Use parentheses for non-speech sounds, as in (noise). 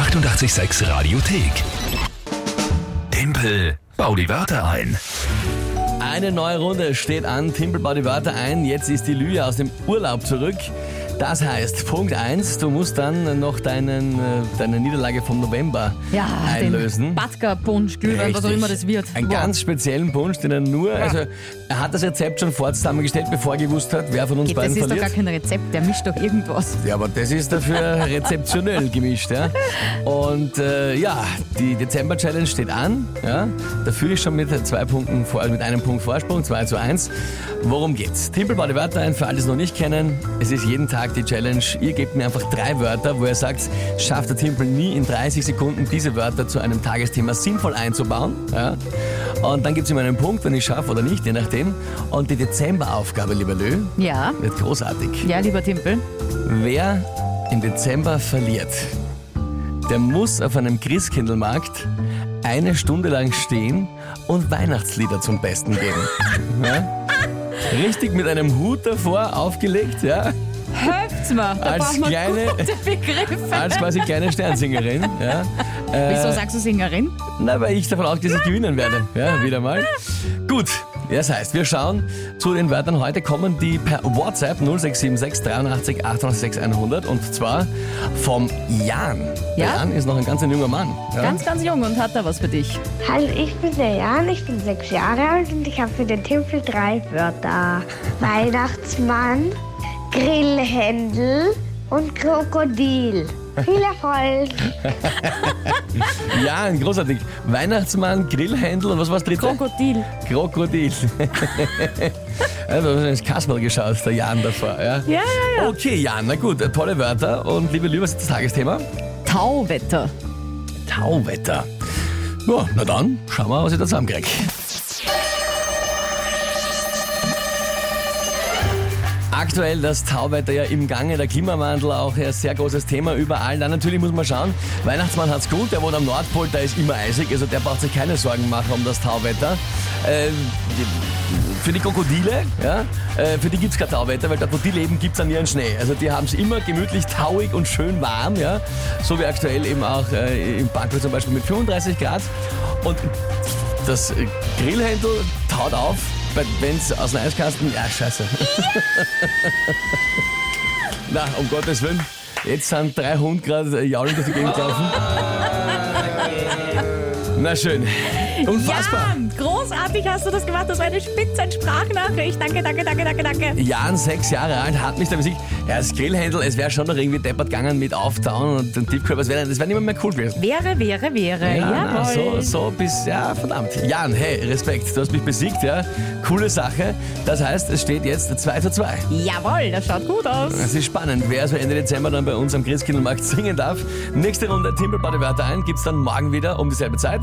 886 Radiothek. Tempel, bau die Wörter ein. Eine neue Runde steht an. Timpel baut die Wörter ein. Jetzt ist die Lüge aus dem Urlaub zurück. Das heißt, Punkt 1, du musst dann noch deinen, äh, deine Niederlage vom November Ja, einlösen. Batka-Punsch, Glühwein, was auch immer das wird. Einen Wow. ganz speziellen Punsch, den er nur, also er hat das Rezept schon vor zusammengestellt, bevor er gewusst hat, wer von uns Geht, das beiden ist doch verliert. gar kein Rezept, der mischt doch irgendwas. Ja, aber das ist dafür rezeptionell gemischt, ja. Und äh, ja, die Dezember-Challenge steht an, ja. Da führe ich schon mit zwei Punkten vor, also mit einem Punkt Vorsprung, 2 zu 1. Worum geht's? Timpel die Wörter ein, für alle, die es noch nicht kennen. Es ist jeden Tag die Challenge. Ihr gebt mir einfach drei Wörter, wo ihr sagt, schafft der Timpel nie in 30 Sekunden diese Wörter zu einem Tagesthema sinnvoll einzubauen, ja. Und dann gibt's immer einen Punkt, wenn ich schaffe oder nicht, je nachdem. Und die Dezemberaufgabe, lieber Lö, Ja, wird großartig. ja, lieber Timpel. Wer im Dezember verliert, der muss auf einem Christkindlmarkt eine Stunde lang stehen und Weihnachtslieder zum Besten geben. (laughs) Ja? Richtig mit einem Hut davor aufgelegt, ja, Helft's mir, da Als brauchen wir kleine- gute Begriffe. als quasi kleine Sternsingerin. (laughs) Ja. Wieso sagst du Singerin? Na, weil ich davon ausgehe, dass ich gewinnen werde. Ja, wieder mal. Gut, das heißt, wir schauen zu den Wörtern heute kommen, die per WhatsApp 0676 83 88 100 und zwar vom Jan. Der Ja? Jan ist noch ein ganz ein junger Mann. Ja? Ganz, ganz jung und hat da was für dich. Hallo, ich bin der Jan, ich bin sechs Jahre alt und ich habe für den Timpel drei Wörter. (laughs) Weihnachtsmann, Grillhändel und Krokodil. Viel Erfolg. (laughs) Jan, großartig. Weihnachtsmann, Grillhändel und was war das dritte? Krokodil. Krokodil. (laughs) also, ins Kasperl geschaut, der Jan davor. Ja? Ja, ja, ja. Okay, Jan, na gut, tolle Wörter. Und liebe Lieber, was ist das Tagesthema? Tauwetter. Tauwetter. Ja, na dann, schauen wir, was ich da zusammenkriege. Aktuell das Tauwetter ja im Gange, der Klimawandel auch ein sehr großes Thema überall. Dann natürlich muss man schauen, Weihnachtsmann hat's gut, der wohnt am Nordpol, da ist immer eisig, also der braucht sich keine Sorgen machen um das Tauwetter. Ähm, für die Krokodile, ja, äh, für die gibt's kein Tauwetter, weil dort, wo die leben, gibt's an ihren Schnee. Also die haben's immer gemütlich, tauig und schön warm, ja. So wie aktuell eben auch äh, im Bankl zum Beispiel mit 35 Grad. Und das äh, Grillhändel taut auf, wenn es aus dem Eiskasten, ja, scheiße. (laughs) Na, um Gottes Willen. Jetzt sind drei Hunde gerade jaulend durch die Gegend gelaufen. Na schön. Unfassbar. Jan, großartig hast du das gemacht. Das war eine Spitzensprachnachricht. Danke, danke, danke, danke, danke. Jan, sechs Jahre alt, hat mich da besiegt. Ja, das Grillhändel, es wäre schon noch irgendwie deppert gegangen mit Auftauen und den Tippkörper. Das wäre wär nicht mehr, mehr cool gewesen. Wäre, wäre, wäre. Ja, na, so, so bis, ja, verdammt. Jan, hey, Respekt, du hast mich besiegt, ja. Coole Sache. Das heißt, es steht jetzt 2 zu 2. Jawohl, das schaut gut aus. Es ist spannend, wer also Ende Dezember dann bei uns am Christkindlmarkt (laughs) singen darf. Nächste Runde Timpelbade Wörter ein, gibt's dann morgen wieder um dieselbe Zeit.